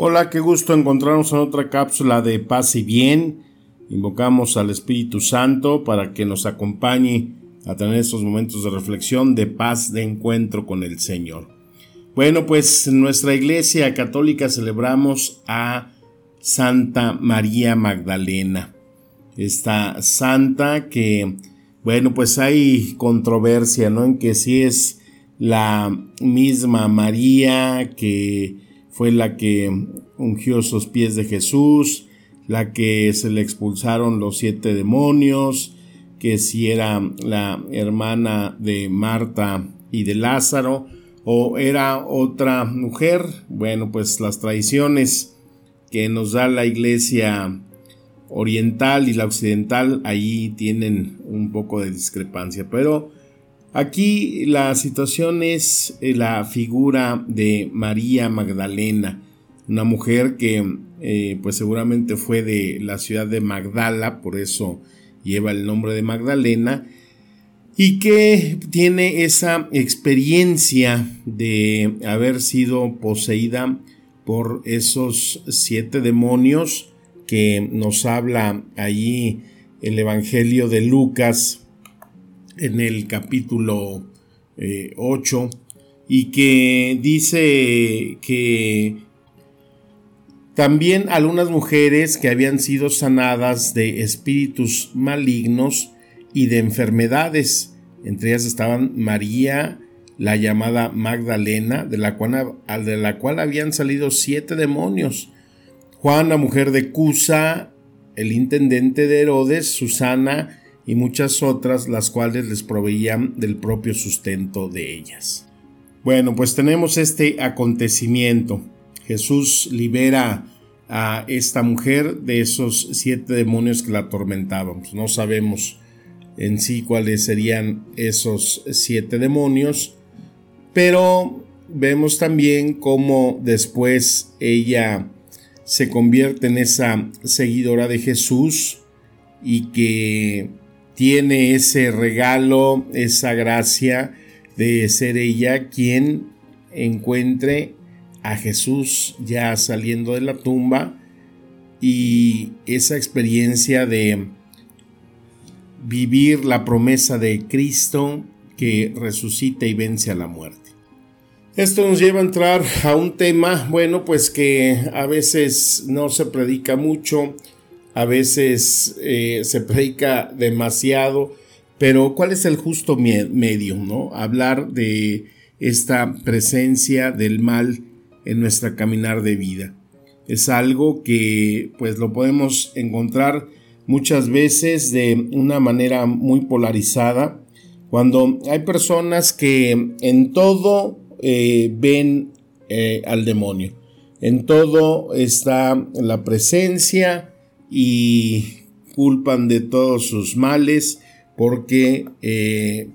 Hola, qué gusto encontrarnos en otra cápsula de paz y bien. Invocamos al Espíritu Santo para que nos acompañe a tener estos momentos de reflexión, de paz, de encuentro con el Señor. Bueno, pues en nuestra iglesia católica celebramos a Santa María Magdalena. Esta santa que, bueno, pues hay controversia, ¿no? En que si es la misma María que fue la que ungió sus pies de Jesús, la que se le expulsaron los siete demonios, que si era la hermana de Marta y de Lázaro, o era otra mujer. Bueno, pues las tradiciones que nos da la iglesia oriental y la occidental, ahí tienen un poco de discrepancia, pero Aquí la situación es eh, la figura de María Magdalena, una mujer que eh, pues seguramente fue de la ciudad de Magdala, por eso lleva el nombre de Magdalena, y que tiene esa experiencia de haber sido poseída por esos siete demonios que nos habla allí el Evangelio de Lucas en el capítulo 8 eh, y que dice que también algunas mujeres que habían sido sanadas de espíritus malignos y de enfermedades. Entre ellas estaban María, la llamada Magdalena, de la cual, de la cual habían salido siete demonios. Juan, la mujer de Cusa, el intendente de Herodes, Susana y muchas otras las cuales les proveían del propio sustento de ellas. Bueno, pues tenemos este acontecimiento. Jesús libera a esta mujer de esos siete demonios que la atormentaban. Pues no sabemos en sí cuáles serían esos siete demonios, pero vemos también cómo después ella se convierte en esa seguidora de Jesús y que tiene ese regalo, esa gracia de ser ella quien encuentre a Jesús ya saliendo de la tumba y esa experiencia de vivir la promesa de Cristo que resucita y vence a la muerte. Esto nos lleva a entrar a un tema, bueno, pues que a veces no se predica mucho, a veces eh, se predica demasiado, pero ¿cuál es el justo medio? ¿no? Hablar de esta presencia del mal en nuestra caminar de vida. Es algo que pues lo podemos encontrar muchas veces de una manera muy polarizada, cuando hay personas que en todo eh, ven eh, al demonio, en todo está la presencia, y culpan de todos sus males porque eh,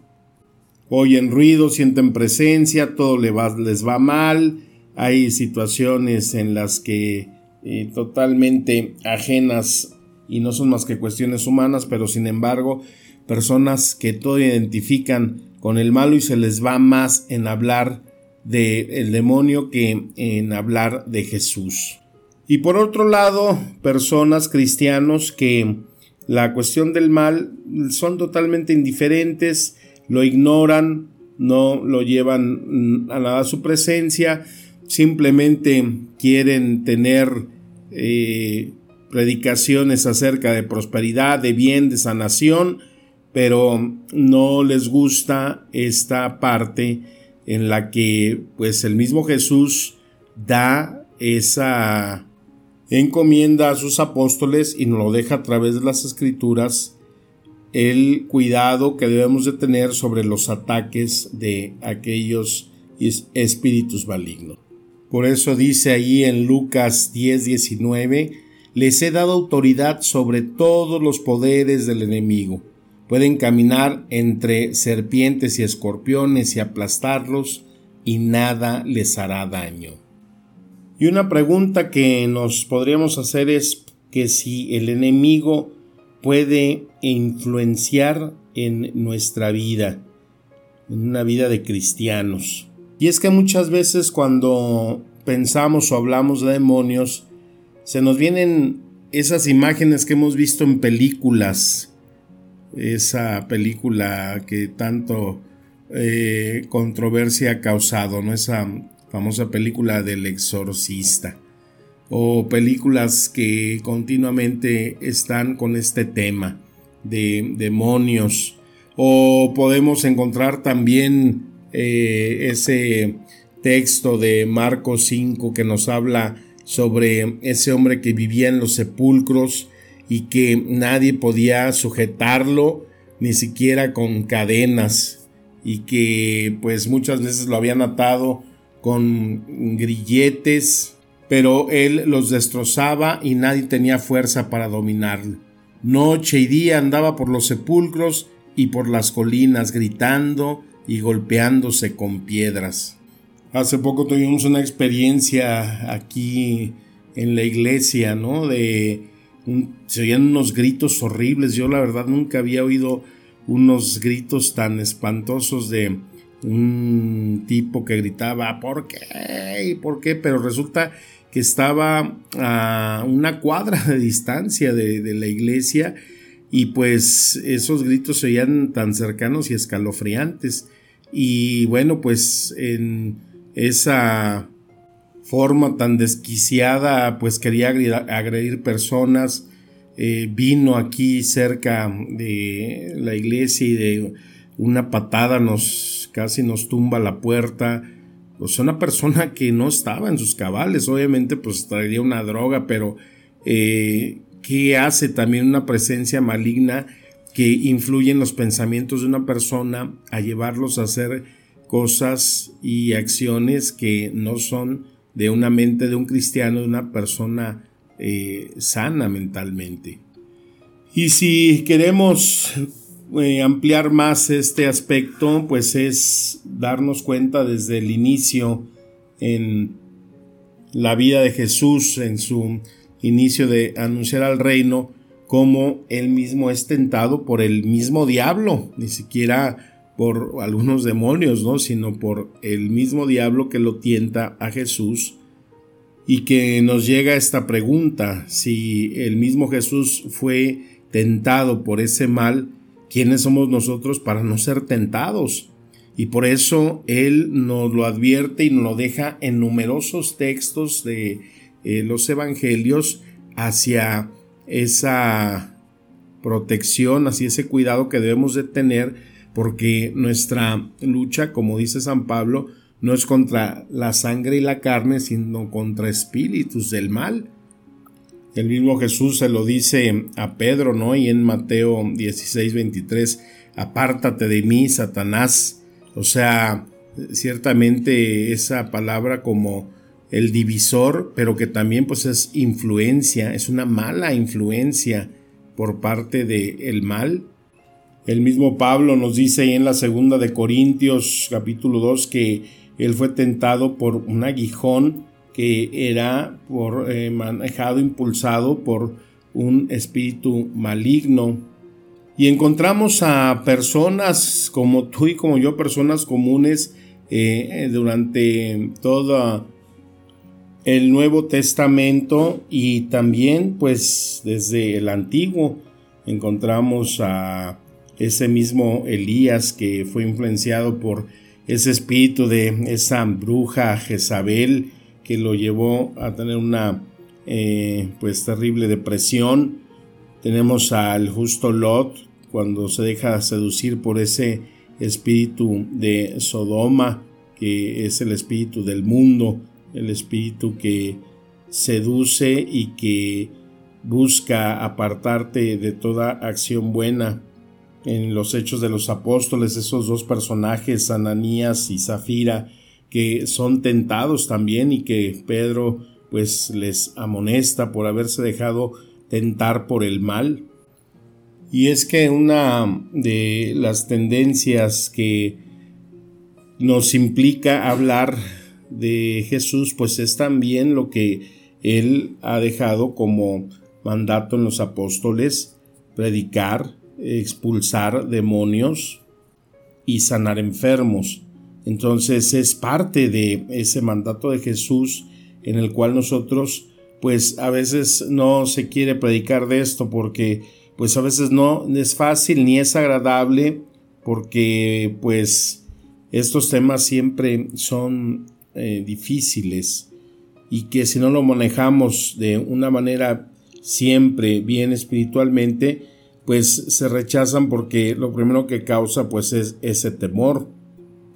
oyen ruido, sienten presencia, todo les va, mal, hay situaciones en las que eh, totalmente ajenas y no son más que cuestiones humanas, pero sin embargo personas que todo identifican con el malo y se les va más en hablar del demonio que en hablar de Jesús. Y por otro lado, personas cristianos que la cuestión del mal son totalmente indiferentes, lo ignoran, no lo llevan a nada su presencia, simplemente quieren tener eh, predicaciones acerca de prosperidad, de bien, de sanación, pero no les gusta esta parte en la que pues el mismo Jesús da esa encomienda a sus apóstoles y nos lo deja a través de las escrituras el cuidado que debemos de tener sobre los ataques de aquellos espíritus malignos. Por eso dice ahí en Lucas 10, 19, les he dado autoridad sobre todos los poderes del enemigo. Pueden caminar entre serpientes y escorpiones y aplastarlos y nada les hará daño. Y una pregunta que nos podríamos hacer es que si el enemigo puede influenciar en nuestra vida, en una vida de cristianos. Y es que muchas veces cuando pensamos o hablamos de demonios, se nos vienen esas imágenes que hemos visto en películas, esa película que tanto eh, controversia ha causado, ¿no? Esa famosa película del exorcista. O películas que continuamente están con este tema de demonios. O podemos encontrar también eh, ese texto de Marcos 5 que nos habla sobre ese hombre que vivía en los sepulcros y que nadie podía sujetarlo ni siquiera con cadenas y que pues muchas veces lo habían atado con grilletes pero él los destrozaba y nadie tenía fuerza para dominarlo. Noche y día andaba por los sepulcros y por las colinas gritando y golpeándose con piedras. Hace poco tuvimos una experiencia aquí en la iglesia, ¿no? De se oían unos gritos horribles. Yo la verdad nunca había oído unos gritos tan espantosos de un tipo que gritaba ¿por qué? ¿por qué? Pero resulta que estaba a una cuadra de distancia de, la iglesia y pues esos gritos se oían tan cercanos y escalofriantes. Y bueno, pues en esa forma tan desquiciada, pues quería agredir personas. Eh, vino aquí cerca de la iglesia y de una patada nos casi nos tumba la puerta. Pues una persona que no estaba en sus cabales, obviamente pues traería una droga, pero eh, ¿qué hace también una presencia maligna que influye en los pensamientos de una persona a llevarlos a hacer cosas y acciones que no son de una mente de un cristiano, de una persona eh, sana mentalmente. Y si queremos eh, ampliar más este aspecto, pues es darnos cuenta desde el inicio en la vida de Jesús, en su inicio de anunciar al reino, como él mismo es tentado por el mismo diablo, ni siquiera por algunos demonios, ¿no? sino por el mismo diablo que lo tienta a Jesús y que nos llega esta pregunta, si el mismo Jesús fue tentado por ese mal, ¿quiénes somos nosotros para no ser tentados? Y por eso Él nos lo advierte y nos lo deja en numerosos textos de eh, los evangelios hacia esa protección, hacia ese cuidado que debemos de tener porque nuestra lucha, como dice San Pablo, no es contra la sangre y la carne, sino contra espíritus del mal. El mismo Jesús se lo dice a Pedro, ¿no? Y en Mateo 16, 23, apártate de mí, Satanás. O sea, ciertamente esa palabra como el divisor, pero que también pues es influencia, es una mala influencia por parte del el mal el mismo Pablo nos dice ahí en la segunda de Corintios capítulo 2 que él fue tentado por un aguijón que era por, eh, manejado, impulsado por un espíritu maligno. Y encontramos a personas como tú y como yo, personas comunes eh, durante todo el Nuevo Testamento y también pues desde el Antiguo encontramos a ese mismo Elías que fue influenciado por ese espíritu de esa bruja Jezabel que lo llevó a tener una eh, pues terrible depresión. Tenemos al justo Lot cuando se deja seducir por ese espíritu de Sodoma que es el espíritu del mundo, el espíritu que seduce y que busca apartarte de toda acción buena en los hechos de los apóstoles, esos dos personajes, Ananías y Zafira, que son tentados también y que Pedro pues les amonesta por haberse dejado tentar por el mal. Y es que una de las tendencias que nos implica hablar de Jesús, pues es también lo que él ha dejado como mandato en los apóstoles, predicar, expulsar demonios y sanar enfermos. Entonces es parte de ese mandato de Jesús en el cual nosotros pues a veces no se quiere predicar de esto porque pues a veces no es fácil ni es agradable porque pues estos temas siempre son eh, difíciles y que si no lo manejamos de una manera siempre bien espiritualmente pues se rechazan porque lo primero que causa pues es ese temor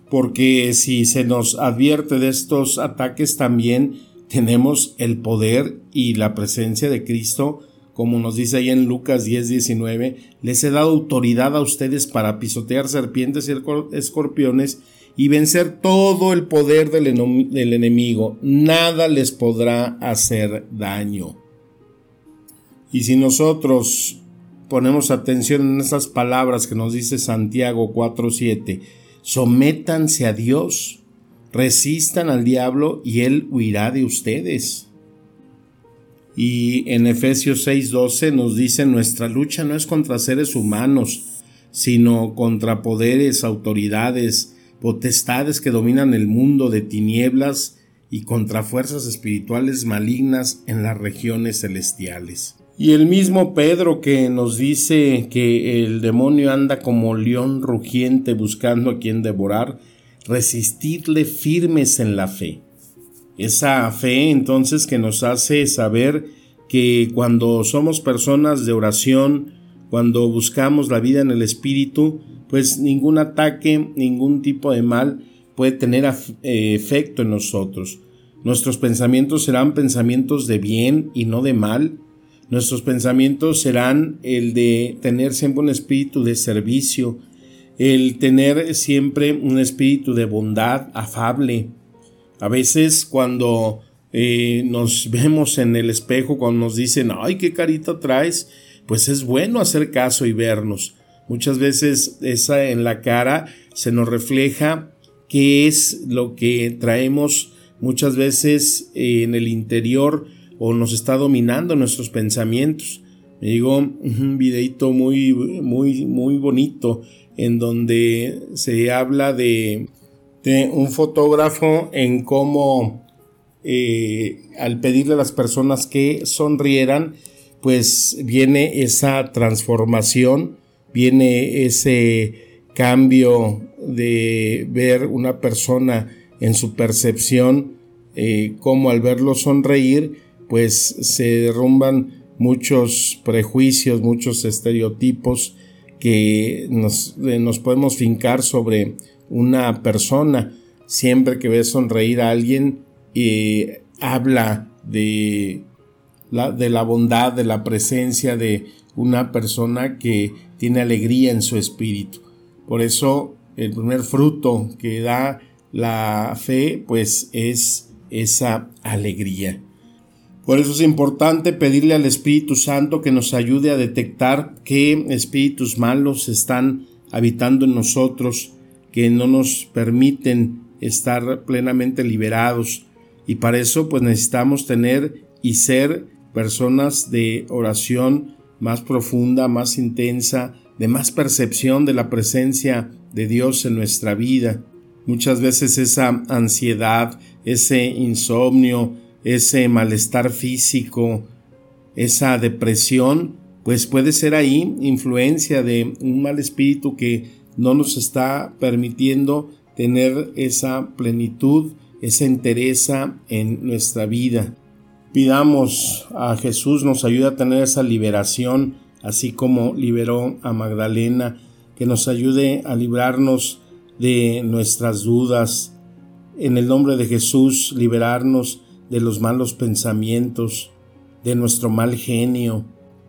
porque si se nos advierte de estos ataques también tenemos el poder y la presencia de Cristo, como nos dice ahí en Lucas 10, 19, les he dado autoridad a ustedes para pisotear serpientes y escorpiones y vencer todo el poder del, del enemigo. Nada les podrá hacer daño. Y si nosotros ponemos atención en esas palabras que nos dice Santiago 4:7, sométanse a Dios, resistan al diablo y él huirá de ustedes. Y en Efesios 6:12 nos dice, nuestra lucha no es contra seres humanos, sino contra poderes, autoridades, potestades que dominan el mundo de tinieblas y contra fuerzas espirituales malignas en las regiones celestiales. Y el mismo Pedro que nos dice que el demonio anda como león rugiente buscando a quien devorar, resistidle firmes en la fe. Esa fe entonces que nos hace saber que cuando somos personas de oración, cuando buscamos la vida en el Espíritu, pues ningún ataque, ningún tipo de mal puede tener eh, efecto en nosotros. Nuestros pensamientos serán pensamientos de bien y no de mal, Nuestros pensamientos serán el de tener siempre un espíritu de servicio, el tener siempre un espíritu de bondad afable. A veces cuando eh, nos vemos en el espejo, cuando nos dicen, ay, qué carita traes, pues es bueno hacer caso y vernos. Muchas veces esa en la cara se nos refleja qué es lo que traemos muchas veces en el interior o nos está dominando nuestros pensamientos. Me digo un videito muy, muy, muy bonito en donde se habla de, de un fotógrafo en cómo eh, al pedirle a las personas que sonrieran, pues viene esa transformación, viene ese cambio de ver una persona en su percepción, eh, como al verlo sonreír, pues se derrumban muchos prejuicios, muchos estereotipos que nos, eh, nos, podemos fincar sobre una persona. Siempre que ves sonreír a alguien, eh, habla de la, de la bondad, de la presencia de una persona que tiene alegría en su espíritu. Por eso el primer fruto que da la fe, pues es esa alegría. Por eso es importante pedirle al Espíritu Santo que nos ayude a detectar qué espíritus malos están habitando en nosotros, que no nos permiten estar plenamente liberados. Y para eso pues necesitamos tener y ser personas de oración más profunda, más intensa, de más percepción de la presencia de Dios en nuestra vida. Muchas veces esa ansiedad, ese insomnio, ese malestar físico, esa depresión, pues puede ser ahí influencia de un mal espíritu que no nos está permitiendo tener esa plenitud, esa entereza en nuestra vida. Pidamos a Jesús nos ayude a tener esa liberación, así como liberó a Magdalena, que nos ayude a librarnos de nuestras dudas. En el nombre de Jesús, liberarnos de los malos pensamientos, de nuestro mal genio.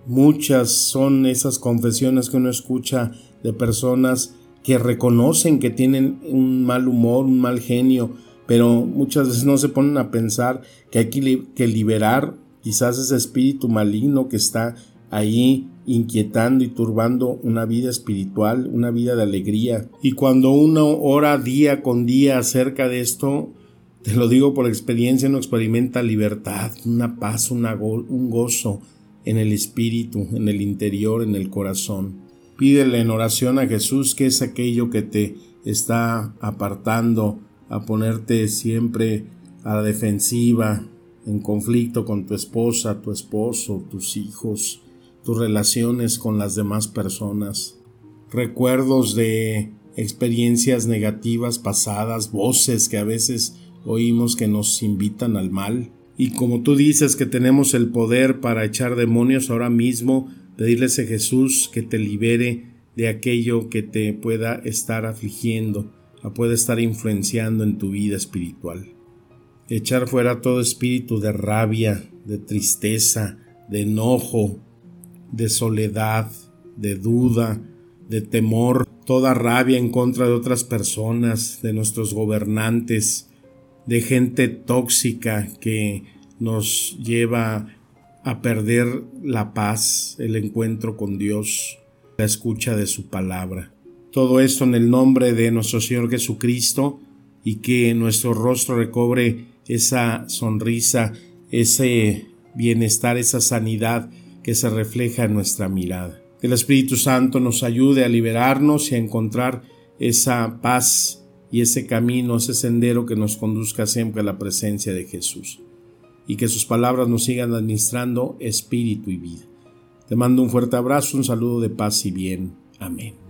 Muchas son esas confesiones que uno escucha de personas que reconocen que tienen un mal humor, un mal genio, pero muchas veces no se ponen a pensar que hay que liberar quizás ese espíritu maligno que está ahí inquietando y turbando una vida espiritual, una vida de alegría. Y cuando uno ora día con día acerca de esto, te lo digo por experiencia, uno experimenta libertad, una paz, un gozo en el espíritu, en el interior, en el corazón. Pídele en oración a Jesús que es aquello que te está apartando a ponerte siempre a la defensiva, en conflicto con tu esposa, tu esposo, tus hijos, tus relaciones con las demás personas, recuerdos de experiencias negativas pasadas, voces que a veces oímos que nos invitan al mal. Y como tú dices que tenemos el poder para echar demonios ahora mismo, pedirles a Jesús que te libere de aquello que te pueda estar afligiendo, a pueda estar influenciando en tu vida espiritual. Echar fuera todo espíritu de rabia, de tristeza, de enojo, de soledad, de duda, de temor, toda rabia en contra de otras personas, de nuestros gobernantes, de gente tóxica que nos lleva a perder la paz, el encuentro con Dios, la escucha de su palabra. Todo esto en el nombre de nuestro Señor Jesucristo y que nuestro rostro recobre esa sonrisa, ese bienestar, esa sanidad que se refleja en nuestra mirada. Que el Espíritu Santo nos ayude a liberarnos y a encontrar esa paz y ese camino, ese sendero que nos conduzca siempre a la presencia de Jesús. Y que sus palabras nos sigan administrando espíritu y vida. Te mando un fuerte abrazo, un saludo de paz y bien. Amén.